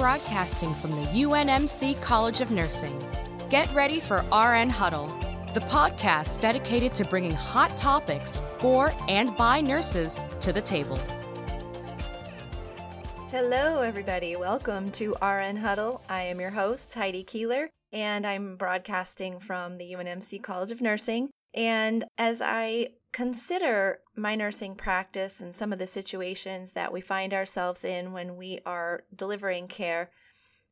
broadcasting from the UNMC College of Nursing. Get ready for RN Huddle, the podcast dedicated to bringing hot topics for and by nurses to the table. Hello, everybody. Welcome to RN Huddle. I am your host, Heidi Keeler, and I'm broadcasting from the UNMC College of Nursing. And as I consider my nursing practice and some of the situations that we find ourselves in when we are delivering care,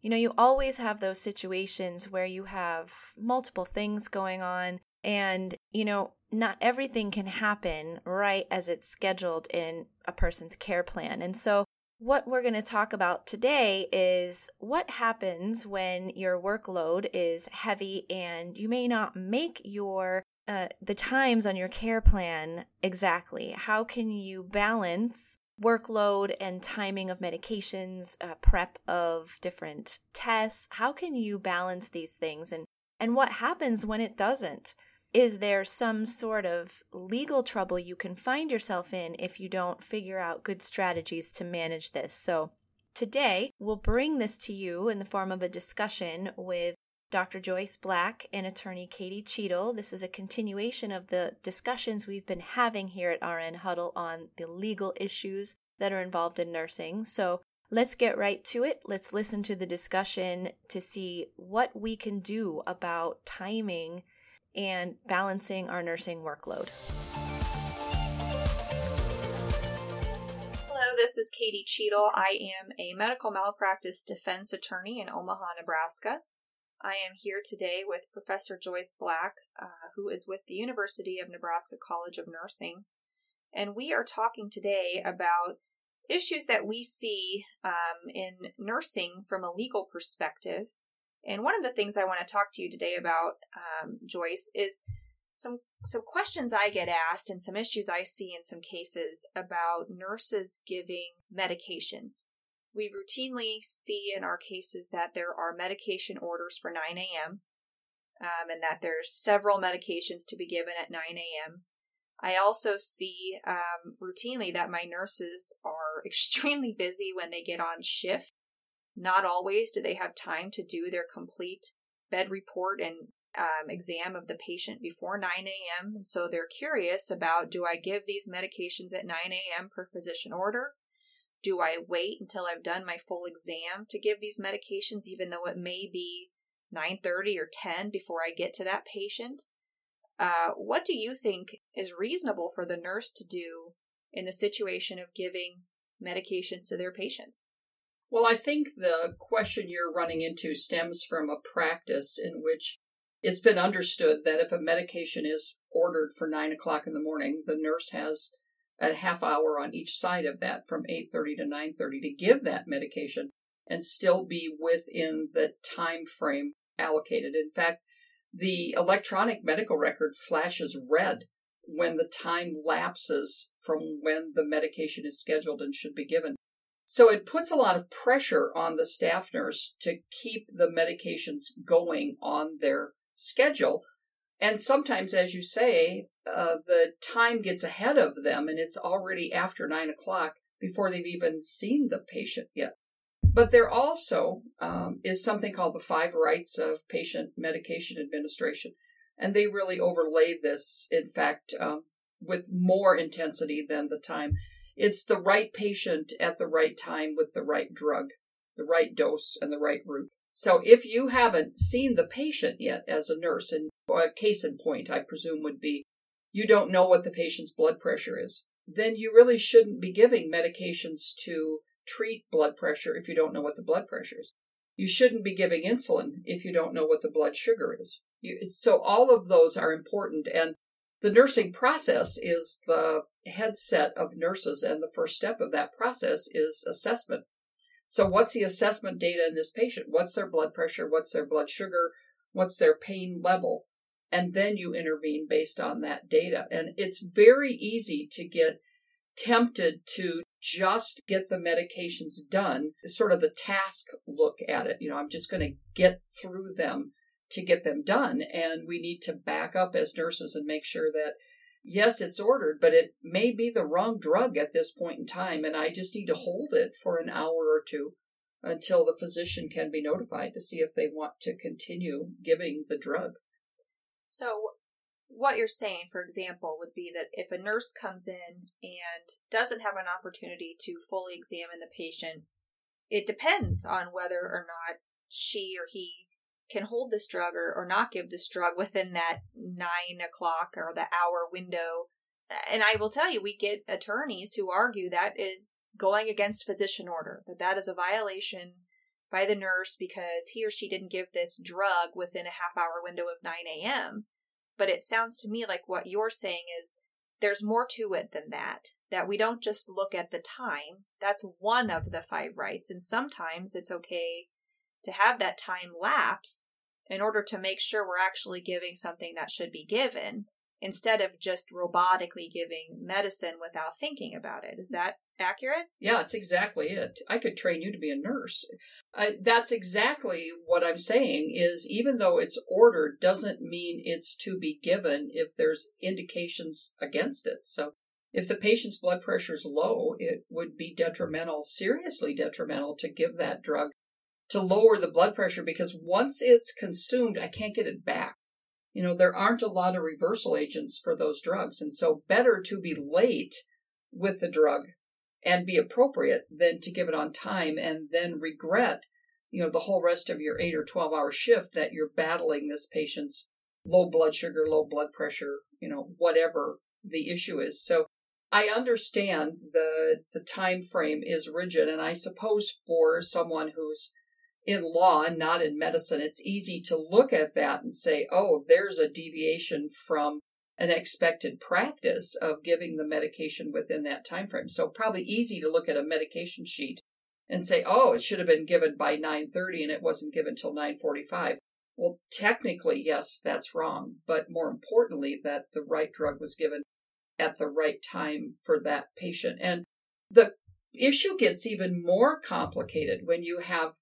you know, you always have those situations where you have multiple things going on, and, you know, not everything can happen right as it's scheduled in a person's care plan. And so, what we're going to talk about today is what happens when your workload is heavy and you may not make your uh, the times on your care plan exactly. How can you balance workload and timing of medications, uh, prep of different tests? How can you balance these things, and and what happens when it doesn't? Is there some sort of legal trouble you can find yourself in if you don't figure out good strategies to manage this? So, today we'll bring this to you in the form of a discussion with Dr. Joyce Black and attorney Katie Cheadle. This is a continuation of the discussions we've been having here at RN Huddle on the legal issues that are involved in nursing. So let's get right to it. Let's listen to the discussion to see what we can do about timing and balancing our nursing workload. Hello, this is Katie Cheadle. I am a medical malpractice defense attorney in Omaha, Nebraska. I am here today with Professor Joyce Black, uh, who is with the University of Nebraska College of Nursing. And we are talking today about issues that we see um, in nursing from a legal perspective. And one of the things I want to talk to you today about, um, Joyce, is some some questions I get asked and some issues I see in some cases about nurses giving medications we routinely see in our cases that there are medication orders for 9 a.m. Um, and that there's several medications to be given at 9 a.m. I also see um, routinely that my nurses are extremely busy when they get on shift. Not always do they have time to do their complete bed report and um, exam of the patient before 9 a.m. So they're curious about do I give these medications at 9 a.m. per physician order? Do I wait until I've done my full exam to give these medications even though it may be 9:30 or 10 before I get to that patient? Uh, what do you think is reasonable for the nurse to do in the situation of giving medications to their patients? Well, I think the question you're running into stems from a practice in which it's been understood that if a medication is ordered for nine o'clock in the morning, the nurse has a half hour on each side of that from 8:30 to 9:30 to give that medication and still be within the time frame allocated. In fact, the electronic medical record flashes red when the time lapses from when the medication is scheduled and should be given. So it puts a lot of pressure on the staff nurse to keep the medications going on their schedule and sometimes, as you say, uh, the time gets ahead of them and it's already after nine o'clock before they've even seen the patient yet. But there also um, is something called the five rights of patient medication administration. And they really overlay this, in fact, um, with more intensity than the time. It's the right patient at the right time with the right drug, the right dose, and the right route. So if you haven't seen the patient yet as a nurse, and a case in point, I presume, would be you don't know what the patient's blood pressure is, then you really shouldn't be giving medications to treat blood pressure if you don't know what the blood pressure is. You shouldn't be giving insulin if you don't know what the blood sugar is. You, so all of those are important. And the nursing process is the headset of nurses. And the first step of that process is assessment. So, what's the assessment data in this patient? What's their blood pressure? What's their blood sugar? What's their pain level? And then you intervene based on that data. And it's very easy to get tempted to just get the medications done, sort of the task look at it. You know, I'm just going to get through them to get them done. And we need to back up as nurses and make sure that yes, it's ordered, but it may be the wrong drug at this point in time, and I just need to hold it for an hour or two until the physician can be notified to see if they want to continue giving the drug. So, what you're saying, for example, would be that if a nurse comes in and doesn't have an opportunity to fully examine the patient, it depends on whether or not she or he can hold this drug or, or not give this drug within that nine o'clock or the hour window. And I will tell you, we get attorneys who argue that is going against physician order, that that is a violation by the nurse because he or she didn't give this drug within a half hour window of 9 a.m. But it sounds to me like what you're saying is there's more to it than that. That we don't just look at the time. That's one of the five rights. And sometimes it's okay to have that time lapse in order to make sure we're actually giving something that should be given instead of just robotically giving medicine without thinking about it. Is that accurate? Yeah, it's exactly it. I could train you to be a nurse. that's exactly what I'm saying is even though it's ordered doesn't mean it's to be given if there's indications against it. So if the patient's blood pressure is low, it would be detrimental, seriously detrimental to give that drug to lower the blood pressure because once it's consumed, I can't get it back. You know, there aren't a lot of reversal agents for those drugs. And so better to be late with the drug and be appropriate than to give it on time and then regret, you know, the whole rest of your eight or 12 hour shift that you're battling this patient's low blood sugar, low blood pressure, you know, whatever the issue is. So I understand the the time frame is rigid and I suppose for someone who's in law and not in medicine, it's easy to look at that and say, oh, there's a deviation from an expected practice of giving the medication within that time frame. So probably easy to look at a medication sheet and say, oh, it should have been given by 9:30 and it wasn't given till 9:45. Well, technically, yes, that's wrong, but more importantly, that the right drug was given at the right time for that patient. And the issue gets even more complicated when you have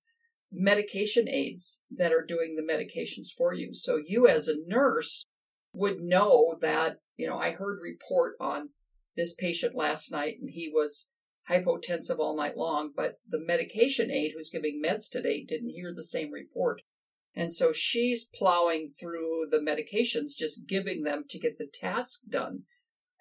medication aides that are doing the medications for you. So you as a nurse would know that, you know, I heard report on this patient last night and he was hypotensive all night long, but the medication aide who's giving meds today didn't hear the same report. And so she's plowing through the medications, just giving them to get the task done.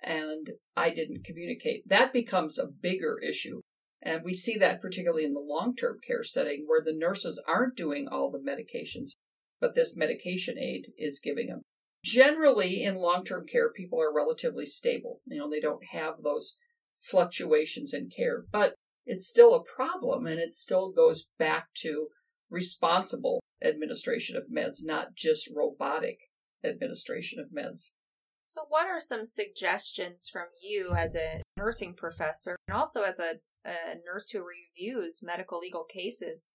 And I didn't communicate. That becomes a bigger issue and we see that particularly in the long term care setting where the nurses aren't doing all the medications, but this medication aide is giving them. Generally, in long term care, people are relatively stable. You know, they don't have those fluctuations in care, but it's still a problem and it still goes back to responsible administration of meds, not just robotic administration of meds. So, what are some suggestions from you as a nursing professor and also as a a nurse who reviews medical legal cases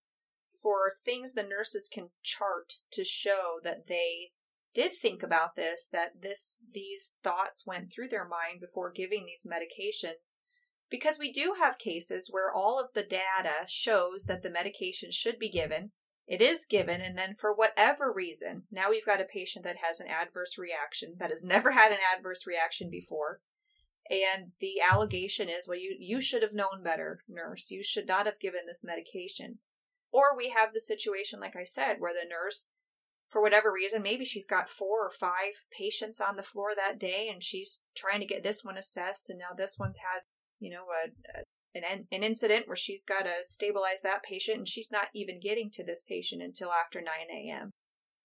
for things the nurses can chart to show that they did think about this that this these thoughts went through their mind before giving these medications because we do have cases where all of the data shows that the medication should be given it is given and then for whatever reason now we've got a patient that has an adverse reaction that has never had an adverse reaction before and the allegation is well you you should have known better nurse. You should not have given this medication. Or we have the situation like i said where the nurse for whatever reason maybe she's got four or five patients on the floor that day and she's trying to get this one assessed and now this one's had you know a, a an, an incident where she's got to stabilize that patient and she's not even getting to this patient until after 9 a.m.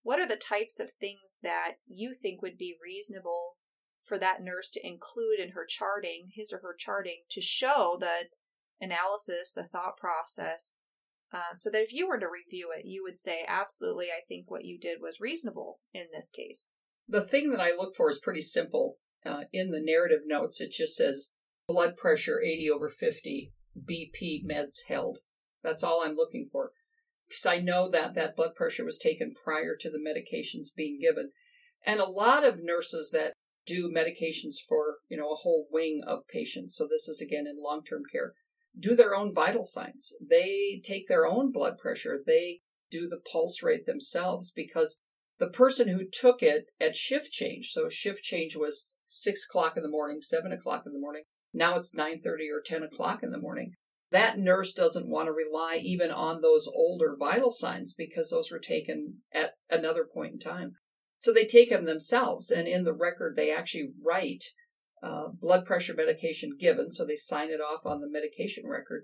What are the types of things that you think would be reasonable for that nurse to include in her charting, his or her charting, to show the analysis, the thought process, uh, so that if you were to review it, you would say, absolutely, I think what you did was reasonable in this case. The thing that I look for is pretty simple. Uh, in the narrative notes, it just says blood pressure 80 over 50, BP meds held. That's all I'm looking for. Because I know that that blood pressure was taken prior to the medications being given. And a lot of nurses that do medications for, you know, a whole wing of patients. So this is again in long-term care. Do their own vital signs. They take their own blood pressure. They do the pulse rate themselves because the person who took it at shift change, so shift change was six o'clock in the morning, seven o'clock in the morning. Now it's nine thirty or ten o'clock in the morning. that nurse doesn't want to rely even on those older vital signs because those were taken at another point in time. So they take them themselves, and in the record, they actually write uh, blood pressure medication given, so they sign it off on the medication record.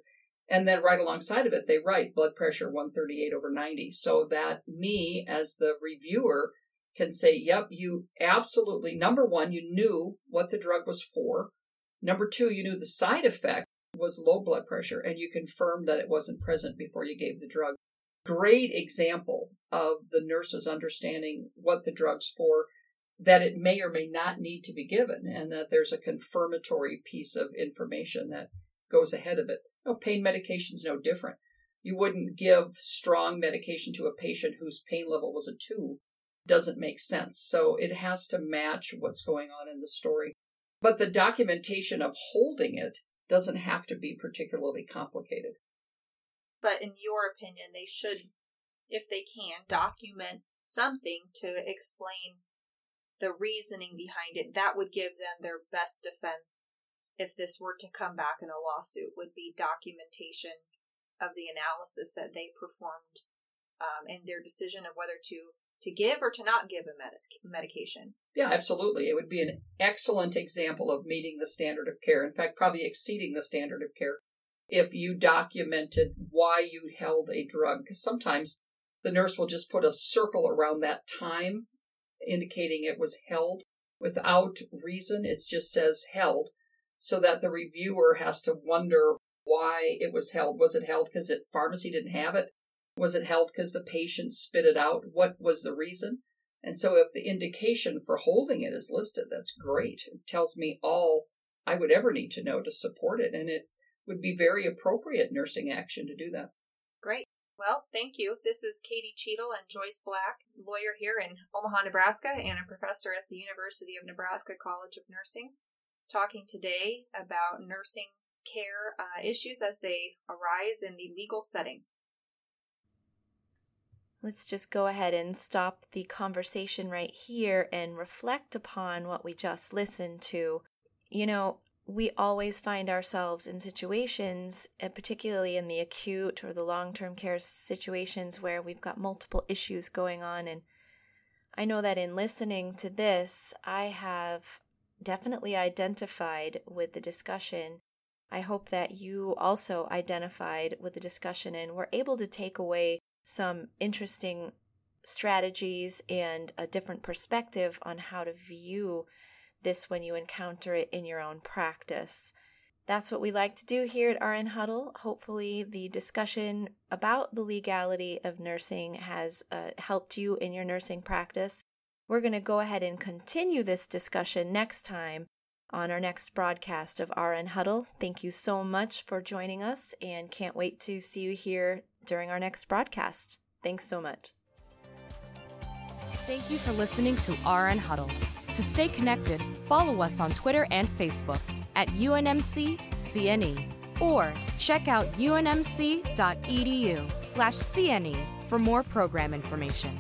And then right alongside of it, they write blood pressure 138 over 90, so that me, as the reviewer, can say, yep, you absolutely, number one, you knew what the drug was for. Number two, you knew the side effect was low blood pressure, and you confirmed that it wasn't present before you gave the drug. Great example of the nurse's understanding what the drug's for, that it may or may not need to be given, and that there's a confirmatory piece of information that goes ahead of it. No, pain medication is no different. You wouldn't give strong medication to a patient whose pain level was a two. Doesn't make sense. So it has to match what's going on in the story. But the documentation of holding it doesn't have to be particularly complicated. But in your opinion, they should, if they can, document something to explain the reasoning behind it. That would give them their best defense if this were to come back in a lawsuit would be documentation of the analysis that they performed um, and their decision of whether to to give or to not give a med- medication. Yeah, absolutely. It would be an excellent example of meeting the standard of care. In fact, probably exceeding the standard of care if you documented why you held a drug. Because sometimes the nurse will just put a circle around that time indicating it was held without reason. It just says held so that the reviewer has to wonder why it was held. Was it held because the pharmacy didn't have it? Was it held because the patient spit it out? What was the reason? And so if the indication for holding it is listed, that's great. It tells me all I would ever need to know to support it. And it would be very appropriate nursing action to do that. Great. Well, thank you. This is Katie Cheadle and Joyce Black, lawyer here in Omaha, Nebraska, and a professor at the University of Nebraska College of Nursing talking today about nursing care uh, issues as they arise in the legal setting. Let's just go ahead and stop the conversation right here and reflect upon what we just listened to. You know, we always find ourselves in situations, and particularly in the acute or the long term care situations, where we've got multiple issues going on. And I know that in listening to this, I have definitely identified with the discussion. I hope that you also identified with the discussion and were able to take away some interesting strategies and a different perspective on how to view this when you encounter it in your own practice. That's what we like to do here at RN Huddle. Hopefully, the discussion about the legality of nursing has uh, helped you in your nursing practice. We're going to go ahead and continue this discussion next time on our next broadcast of RN Huddle. Thank you so much for joining us and can't wait to see you here during our next broadcast. Thanks so much. Thank you for listening to RN Huddle. To stay connected, follow us on Twitter and Facebook at UNMC CNE or check out unmc.edu slash CNE for more program information.